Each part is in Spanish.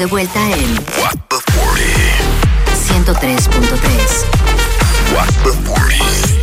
de vuelta en What the 40. 103.3. What the 40.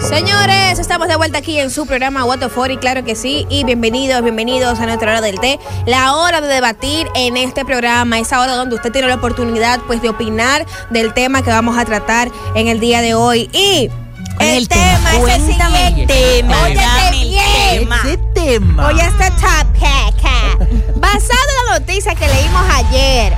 Señores, estamos de vuelta aquí en su programa What the 40, claro que sí. Y bienvenidos, bienvenidos a nuestra hora del té. La hora de debatir en este programa, esa hora donde usted tiene la oportunidad pues de opinar del tema que vamos a tratar en el día de hoy. Y el, tema, es el siguiente. tema, el tema. Ese tema. Oye, este top Basado en la noticia que leímos ayer,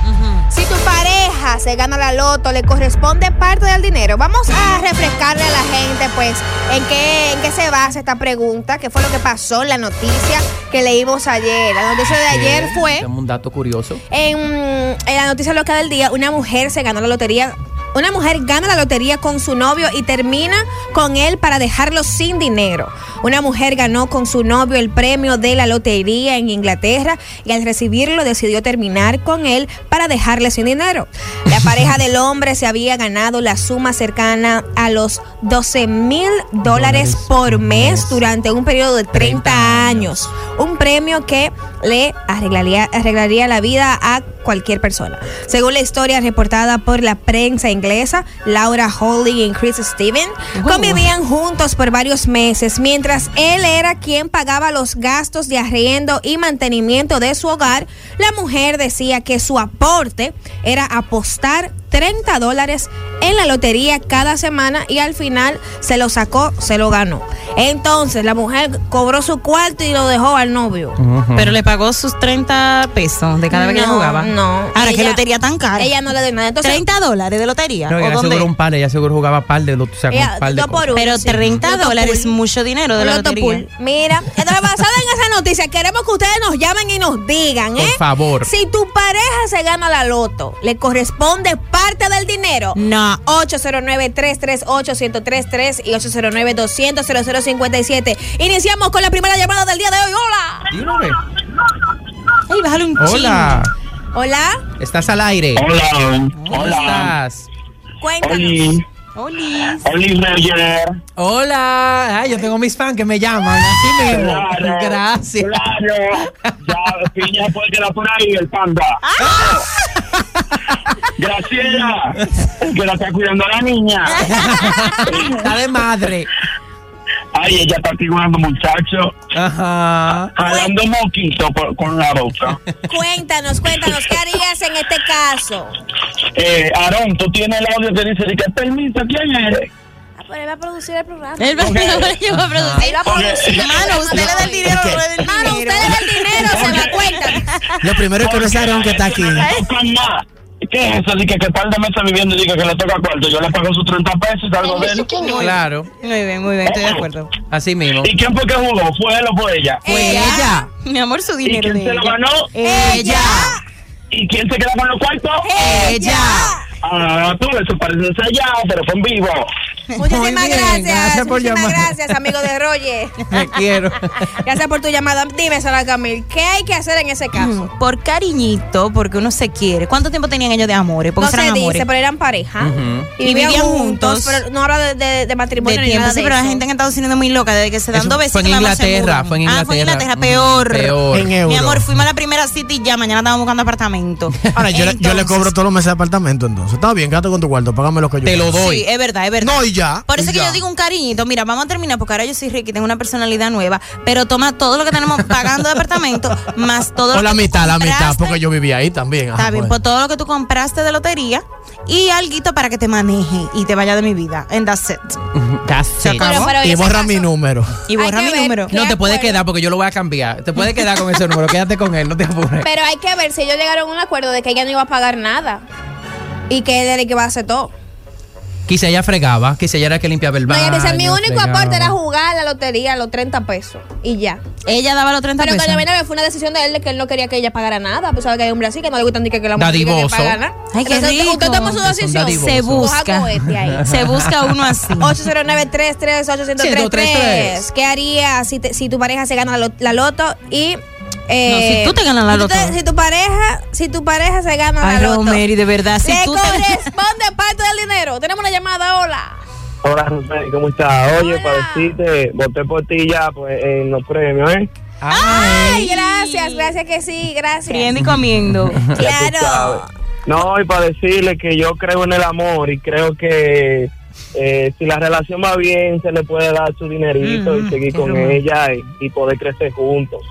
si tu pareja se gana la loto, le corresponde parte del dinero. Vamos a refrescarle a la gente, pues, en qué, en qué se basa esta pregunta, qué fue lo que pasó en la noticia que leímos ayer. La noticia de ayer fue, un dato curioso. en, en la noticia loca del día, una mujer se ganó la lotería. Una mujer gana la lotería con su novio y termina con él para dejarlo sin dinero. Una mujer ganó con su novio el premio de la lotería en Inglaterra y al recibirlo decidió terminar con él para dejarle sin dinero. La pareja del hombre se había ganado la suma cercana a los 12 mil dólares por mes durante un periodo de 30 años. Un premio que le arreglaría, arreglaría la vida a cualquier persona. Según la historia reportada por la prensa inglesa, Laura Holly y Chris Steven convivían juntos por varios meses mientras él era quien pagaba los gastos de arriendo y mantenimiento de su hogar. La mujer decía que su aporte era apostar 30 dólares en la lotería cada semana y al final se lo sacó, se lo ganó. Entonces la mujer cobró su cuarto y lo dejó al novio. Pero le pagó sus 30 pesos de cada vez que jugaba. No. Ahora, ¿qué Ella- lotería tan cara? Ella no le dio nada. Entonces, 30 dólares de lotería. No, ¿O ella dónde? seguro un par, ella seguro jugaba par de lotos, o sea, ella, un par de dos por uno, Pero sí. 30 Loto dólares es mucho dinero de la lotería. pool. Mira, entonces basada en esa noticia, queremos que ustedes nos llamen y nos digan, ¿eh? Por favor. Si tu pareja se gana la loto, ¿le corresponde parte del dinero? No. 809-338-1033 y 809-200-0057. Iniciamos con la primera llamada del día de hoy. ¡Hola! ¿Y una vez? Ay, bájale un Hola, ¿Hola? estás al aire. Hola, ¿Cómo hola. estás? Cuéntanos. Oli. Oli Roger. Hola, Ay, yo tengo mis fans que me llaman, así mismo. Claro, Gracias. Claro. Ya, piña puede quedar por ahí, el panda. Graciela, que la está cuidando la niña. Está de madre. Ay, ella está figurando muchacho, Ajá. jalando moquito por- con la boca. Cuéntanos, cuéntanos, ¿qué harías en este caso? Eh, Aarón, tú tienes el audio que dice, que permiso, ¿quién eres? Ah, pero él va a producir el programa. Él va, Ok. yo voy a producir. Él va a producir. Mano, usted le da el dinero, da el Mano, usted le da el dinero, se va, cuéntanos. Lo primero es que no es Aarón que está aquí. No tocan nada. ¿Qué es eso? Dice que par de meses viviendo y dice que le toca cuarto. Yo le pago sus 30 pesos y salgo de él. Claro, Muy bien, muy bien, estoy de acuerdo. así mismo. ¿Y quién fue que jugó? ¿Fue él o fue ella? Fue ella. Mi amor, su ¿Y dinero quién de se lo ganó? Ella. ¿Y quién se queda con los cuartos? Ella. Ah, tú, eso parece ensayado, pero fue en vivo. Muchísimas bien, gracias. gracias por muchísimas llamar. gracias, amigo de Roger. Me quiero. Gracias por tu llamada. Dime, Sara Camil, ¿qué hay que hacer en ese caso? Por cariñito, porque uno se quiere. ¿Cuánto tiempo tenían ellos de amores? Porque No se dice, pero eran pareja. Y, Y vivían, vivían juntos, pero no habla de, de- de matrimonio de ni tiempo, nada sí, de pero la gente en Estados Unidos es muy loca desde que se dan dos veces. fue en Inglaterra, fue en Ah, fue en Inglaterra. Inglaterra, peor. Peor. En euro. Mi amor, fuimos a la primera city y ya, mañana estamos buscando apartamento. Ahora, yo, le- yo le Entonces, cobro todos los meses de apartamento, entonces. Está bien, quédate con tu cuarto, págame lo que yo Te lo doy. Sí, es verdad, es verdad. No, y ya. Por eso y es que ya. yo digo un cariñito. Mira, vamos a terminar porque ahora yo soy Ricky, tengo una personalidad nueva. Pero toma todo lo que tenemos pagando de apartamento, más todo O lo la que tú mitad, la mitad, porque yo vivía ahí también. Está bien, pues. por todo lo que tú compraste de lotería y alguito para que te maneje y te vaya de mi vida. And that's it. That's Se it. acabó. pero en Y borra caso- mi número. Y borra mi ver número. No te puede acuerdo. quedar porque yo lo voy a cambiar. Te puede quedar con ese número. Quédate con él, no te apures. Pero hay que ver si ellos llegaron a un acuerdo de que ella no iba a pagar nada. Y que él era el que iba a hacer todo. Quizá ella fregaba, quizá ella era que limpiaba el No, baño. ella dice, mi único fregaba. aporte era jugar la lotería, los 30 pesos. Y ya. Ella daba los 30 Pero pesos. que también fue una decisión de él de que él no quería que ella pagara nada. Pues sabe que hay hombres así que no le gustan ni que, que la mujer que paga nada. Ay, qué Entonces, rico. Usted toma su decisión. Se Coja busca. cohete ahí. Se busca uno así. 809-338-1033. ¿Qué harías si, te- si tu pareja se gana la, la loto y eh, No, si tú te ganas la si te- tu pareja, si tu pareja se gana Ay, la loto. Romeri, de verdad, si tú te- corresponde parte del dinero. Tenemos una llamada, hola. Hola, José, ¿cómo estás? Oye, Hola. para decirte, voté por ti ya pues, en los premios, ¿eh? Ay, gracias, gracias que sí, gracias. friendo y comiendo. Claro. No, y para decirle que yo creo en el amor y creo que eh, si la relación va bien, se le puede dar su dinerito Mm, y seguir qué con ella y, y poder crecer juntos.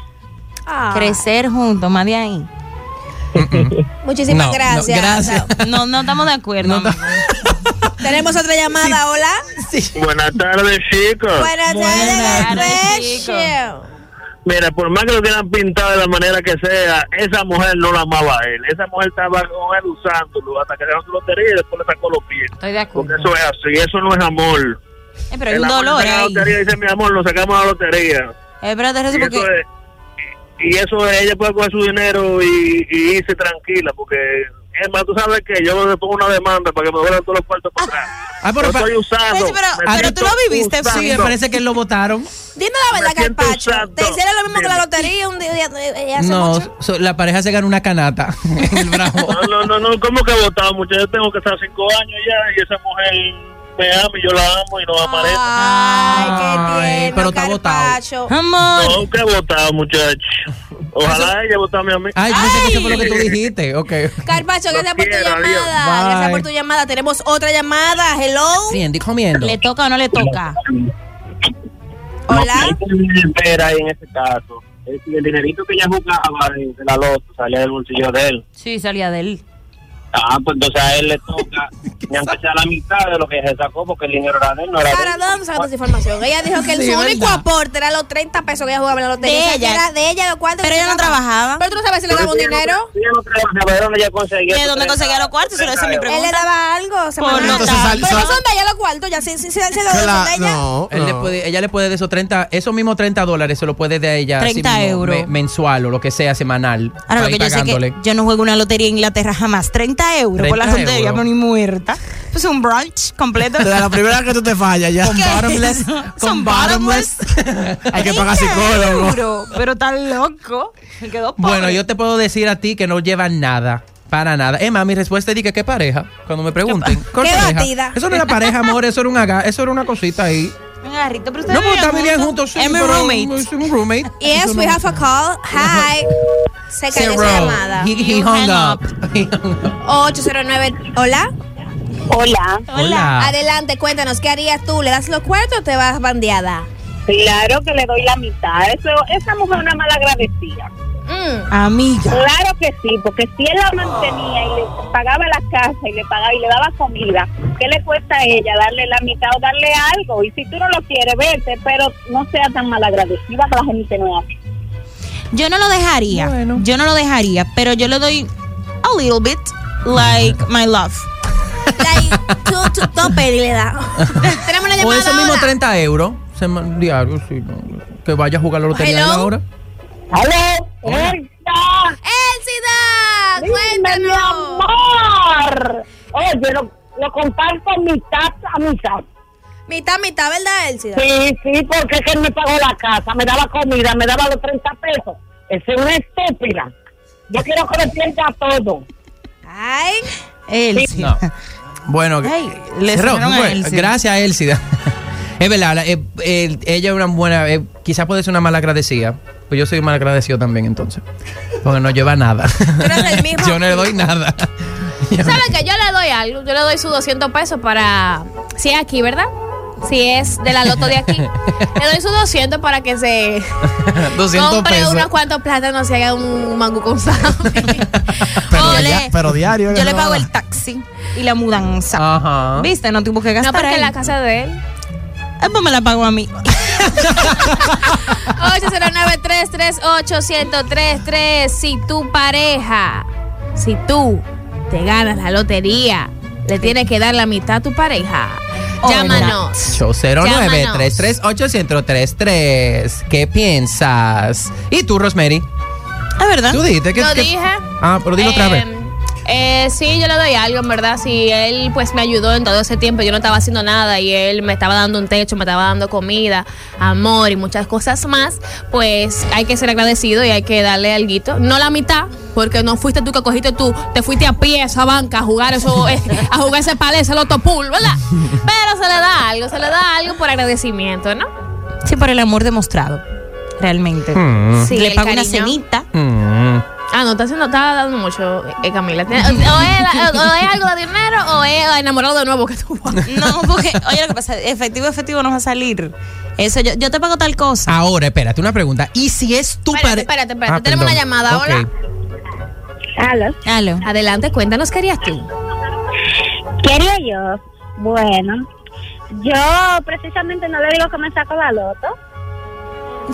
Ah, Crecer juntos, más de ahí. Muchísimas No, no, gracias. No, no estamos de acuerdo. No, Tenemos otra llamada, hola. Buenas tardes, chicos. Buenas Buenas tardes, Fresh. Mira, por más que lo quieran pintar de la manera que sea, esa mujer no la amaba a él. Esa mujer estaba con él usándolo hasta que ganó su lotería y después le sacó los pies. Estoy de Porque acuerdo. eso es así, eso no es amor. Eh, pero hay El un amor dolor la lotería dice, mi amor, nos sacamos la lotería. Eh, espérate, Jesús, Y porque... eso es, y eso es, ella puede coger su dinero y, y irse tranquila, porque es más, tú sabes que yo le pongo una demanda para que me vuelvan todos los cuartos para atrás. Ah, pero estoy usando. Pero- pero tú lo viviste, usando. Sí, me parece que lo votaron. Dime la verdad, Carpacho. ¿Te hicieron lo mismo que la Dime. lotería un día, eh, hace No, mucho? so- la pareja se ganó una canata en el bravo. No, no, no, no, ¿cómo que he votado mucho? Yo tengo que estar cinco años ya y esa mujer me ama y yo la amo y nos amaremos. Ay, qué tierno, pero está. Carpacho. Amor. No, que votado, muchacho. Ojalá ella votara a mí. Ay, yo pensé que eso fue lo que tú dijiste. Ok. Carpacho, gracias por tu llamada. Gracias por tu llamada. Tenemos otra llamada. Hello. Y comiendo. ¿Le toca o no le toca? Hola. Espera ahí en ese caso. Decir, el dinerito que ella jugaba de de la loto salía del bolsillo de él. Sí, salía de él. Ah, pues entonces a él le toca, ni aunque sea la mitad de lo que se sacó, porque el dinero era de él, no era de él. ¿de dónde sacaste esa información? Ella dijo que el Sí, su único aporte era los 30 pesos que ella jugaba en la lotería. De ella. Era de ella los cuartos. Pero ella no trabajaba. Pero tú no sabes si le daba un no dinero. ella no trabajaba, ¿de dónde ella conseguía ¿De dónde 30 conseguía los cuartos? Esa es mi pregunta. Él le daba algo. Por lo Entonces sal- Pero no son de ella los cuartos, ya. Si, si, si, si, Cla- de ella. no, Él le no. puede, ella le puede de esos 30, esos mismos 30 dólares se lo puede de a ella. así 30 mismo, euros. me- mensual o lo que sea, semanal. Ahora lo que yo sé pagándole. que yo no juego una lotería en Inglaterra jamás. 30 euros por la 30 euros. pero ni muerta. Pues un brunch completo. De la primera vez que tú te fallas ya. Con bottomless. Son con bottomless. Hay que pagar 30 psicólogo. euros, pero tan loco. Me quedó pobre. Bueno, yo te puedo decir a ti que no lleva nada. Para nada. Emma, mi respuesta es que qué pareja. Cuando me pregunten. ¿cuál Qué pareja? batida. Eso no era pareja, amor. Eso era, un aga- eso era una cosita ahí. Un garrito, pero ustedes No, pero está bien juntos. Sí, Es mi pero roommate. Un roommate. Yes, we have a call. Hi. Se cayó esa llamada. He, he hung up. He hung up. 809. Hola. Hola, Hola. Adelante, cuéntanos, ¿qué harías tú? ¿Le das los cuartos o te vas bandeada? claro que le doy la mitad. Eso, esa mujer es una mala agradecida. Mm. Amiga. Claro que sí, porque si él la mantenía y le pagaba la casa y le pagaba y le daba comida, ¿qué le cuesta a ella darle la mitad o darle algo? Y si tú no lo quieres, vete, pero no sea tan mal agradecida que la gente no es así. Yo no lo dejaría. Bueno. Yo no lo dejaría, pero yo le doy a little bit like my love. Like, tú, tú, tú, Peri le da. Tenemos O llamada esos mismos ahora. 30 euros diarios, sí. no, Que vaya a jugar la lotería Hello. ahora. ¡Aló! Hola. ¡Elsa! ¡Elsida! ¡Dime, mi ¡Cuéntanos! amor! Oye, lo, lo comparto mitad a mitad. Mitad, mitad, ¿verdad, Elsida? Sí, sí, porque es que él me pagó la casa, me daba comida, me daba los 30 pesos. Esa es una estúpida. Yo quiero que le pierda todo. Ay, sí. No. Bueno, Ay, le cerró, cerraron a fue. Elsie. gracias Elsida. es verdad, la- eh, eh, ella es una buena, eh, quizás puede ser una mala agradecida, pues yo soy mal agradecido también entonces, porque no lleva nada. eres el mismo. yo no le doy nada. ¿Sabes qué? Yo le doy algo. Yo le doy sus 200 pesos para. Si es aquí, ¿verdad? Si es de la loto de aquí. le doy sus 200 para que se 200 compre pesos. unos cuantos plátanos y haga un mango con sal. Pero, Yo dia- le- pero diario. Yo le no. pago el taxi y la mudanza. Ajá. ¿Viste? No tuvo que no, gastar. porque ahí. la casa de él. Eh, pues me la pago a mí. 809-338-1033. Si tu pareja, si tú te ganas la lotería, le tienes que dar la mitad a tu pareja. Llámanos. 809-338-1033. ¿Qué piensas? ¿Y tú, Rosemary? Es verdad. ¿Tú dijiste que Lo que- dije. Ah, pero dilo otra vez. Eh, sí, yo le doy algo, en verdad. Si él pues me ayudó en todo ese tiempo, yo no estaba haciendo nada y él me estaba dando un techo, me estaba dando comida, amor y muchas cosas más, pues hay que ser agradecido y hay que darle algo. No la mitad, porque no fuiste tú que cogiste tú, te fuiste a pie a esa banca a jugar eso, eh, a jugar ese palé, ese lotopool, ¿verdad? Pero se le da algo, se le da algo por agradecimiento, ¿no? Sí, por el amor demostrado. Realmente. Mm. Sí, Le pago una cenita. Mm. Ah, no, está haciendo, está dando mucho, eh, Camila. Tiene- O es, o es algo de dinero o es enamorado de nuevo que tú vas. No, porque, oye, lo que pasa, efectivo, efectivo no va a salir. Eso, yo, yo te pago tal cosa. Ahora, espérate, una pregunta. ¿Y si es tu Espérate, pareja? espérate, espérate. Tenemos una llamada, hola. Aló. Aló. Adelante, cuéntanos qué harías tú. ¿Qué haría yo? Bueno, yo precisamente no le digo que me saco la loto.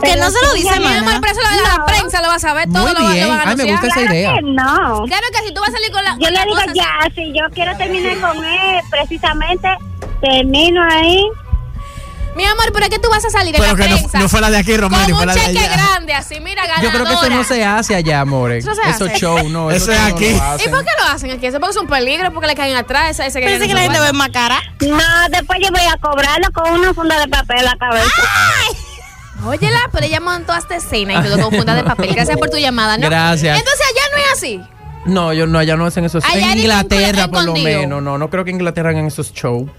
Que no se lo sí, dice, mi amor, pero eso lo de la No. prensa lo vas a ver, todo Muy lo, va- bien. lo van a Ay, me gusta esa Claro idea. que no. Claro que si tú vas a salir con la. Yo con le la digo cosa ya, si yo quiero terminar con él, precisamente termino ahí. Mi amor, pero es que tú vas a salir en Pero la que no, prensa. no fue la de aquí, Romero, con fue un la de cheque allá. grande, así, mira, ganadora. Yo creo que eso no se hace allá, amores. Eso se Esos hace. shows, no. Eso es no aquí. ¿Y por qué lo hacen aquí? Eso porque es un peligro, porque le caen atrás. Ese, ese Parece que la gente ve más cara. No, después yo voy a cobrarlo con una funda de papel en la cabeza. Óyela, pero ella montó hasta escena y todo con funda de papel. Gracias por tu llamada, ¿no? Gracias. Entonces allá no es así. No, yo no, allá no hacen esos Allá En Inglaterra, en por lo menos. No, no creo que en Inglaterra hagan esos shows.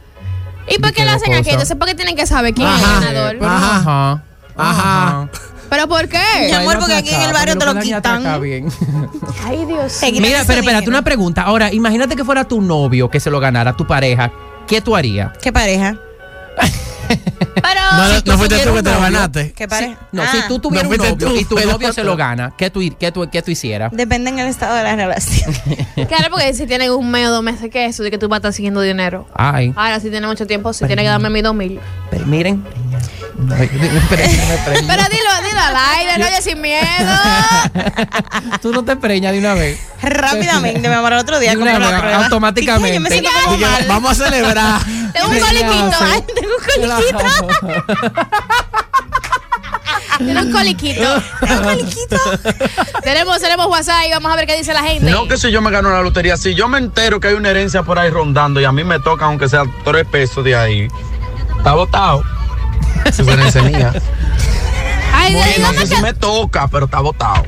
¿Y por qué ¿Qué lo hacen aquí? Entonces, ¿por qué tienen que saber quién es el ganador? Ajá. Ajá. Ajá. ¿Pero por Mi qué? amor, porque aquí en el barrio te lo quitan. bien. Ay, Dios. Quitan Mira, pero espérate, una pregunta. Ahora, imagínate que fuera tu novio que se lo ganara, tu pareja. ¿Qué tú harías? ¿Qué pareja? Pero. No, fuiste tú que te lo ganaste. ¿Qué? No, Ah, si tú tuvieras no un novio tú, y tu novio se lo gana, ¿qué tú, qué tú, qué tú hicieras? Depende en el estado de la relación. Claro, porque si tienen un mes o dos meses, ¿qué es eso? De que tú vas a estar siguiendo dinero. Ay, Ahora, si tiene mucho tiempo, si tiene que darme mis dos mil. pero miren. Pero dilo, dilo al aire, no oye sin miedo. Tú no te preñas de una vez. Rápidamente, mi amor, el otro día la prueba. automáticamente. Y, coño, me siento como Dije, mal. vamos a celebrar. Tengo un ¿Qué coliquito. Ay, tengo un coliquito. Tiene un coliquito. Un coliquito. tenemos, tenemos WhatsApp y vamos a ver qué dice la gente. No que si yo me gano la lotería, si yo me entero que hay una herencia por ahí rondando y a mí me toca, aunque sea tres pesos de ahí, está votado. Si fue herencia mía. Ay, ¿de No sé si me toca, pero está votado.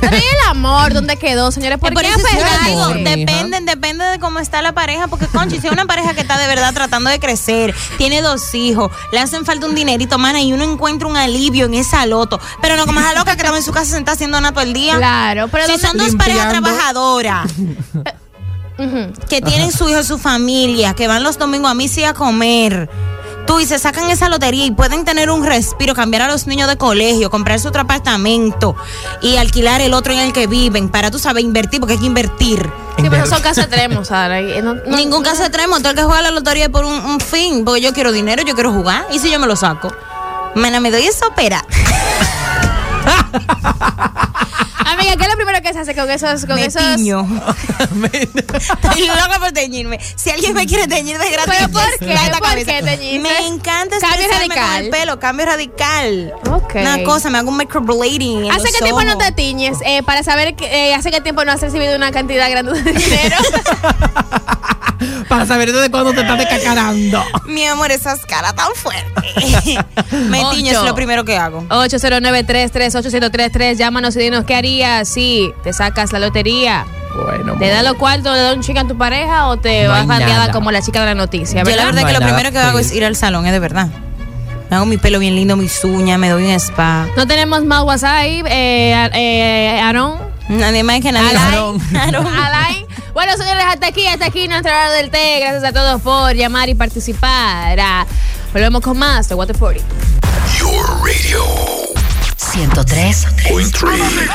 Pero ¿y el amor dónde quedó, señores? ¿Por, Eh, Por qué eso es aferrarse? algo, mija. depende, depende de cómo está la pareja, porque conchi, si es una pareja que está de verdad tratando de crecer, tiene dos hijos, le hacen falta un dinerito, mana, y uno encuentra un alivio en esa loto, pero no como esa loca que estaba en su casa sentada haciendo nada todo el día. Claro, pero Si ¿dónde- son dos parejas trabajadoras que tienen su hijo, su familia, que van los domingos a mí a comer. Tú y se sacan esa lotería y pueden tener un respiro, cambiar a los niños de colegio, comprarse otro apartamento y alquilar el otro en el que viven para tú sabes invertir, porque hay que invertir. Sí, pero esos son casos extremos, Sara. no- no- Ningún caso extremo, todo el que juega la lotería es por un, un fin, porque yo quiero dinero, yo quiero jugar, y si yo me lo saco. Mana, me doy esa opera. Amiga, ¿qué es lo primero que se hace con esos, con me esos? tiño. Estoy loca por teñirme. Si alguien me quiere teñir de gratis, ¿Pero por qué? ¿Por qué teñirte? Me encanta Cambio expresarme con radical. el pelo, cambio radical. Ok. Una cosa, me hago un microblading. ¿Hace qué tiempo no te tiñes? Eh, para saber que, eh, hace qué tiempo no has recibido una cantidad grande de dinero. Para saber desde cuándo te estás descacarando. Mi amor, esas caras tan fuertes. me tiño, es lo primero que hago. 809-338-1033. Llámanos y dinos qué harías si te sacas la lotería. Bueno, ¿Te da los cuartos, le da un chica a tu pareja o te No vas bandeada como la chica de la noticia? Yo la ¿verdad? No que lo nada primero que hago es ir al salón, es de verdad. Me hago mi pelo bien lindo, mis uñas, me doy un spa. No tenemos más WhatsApp ahí, eh, eh, Aarón. Nadie más que nadie. Alain. Bueno, señores, hasta aquí, hasta aquí nuestra hora del té. Gracias a todos por llamar y participar. Ah, Volvemos con más de What the 40. Your radio. 103. Point three.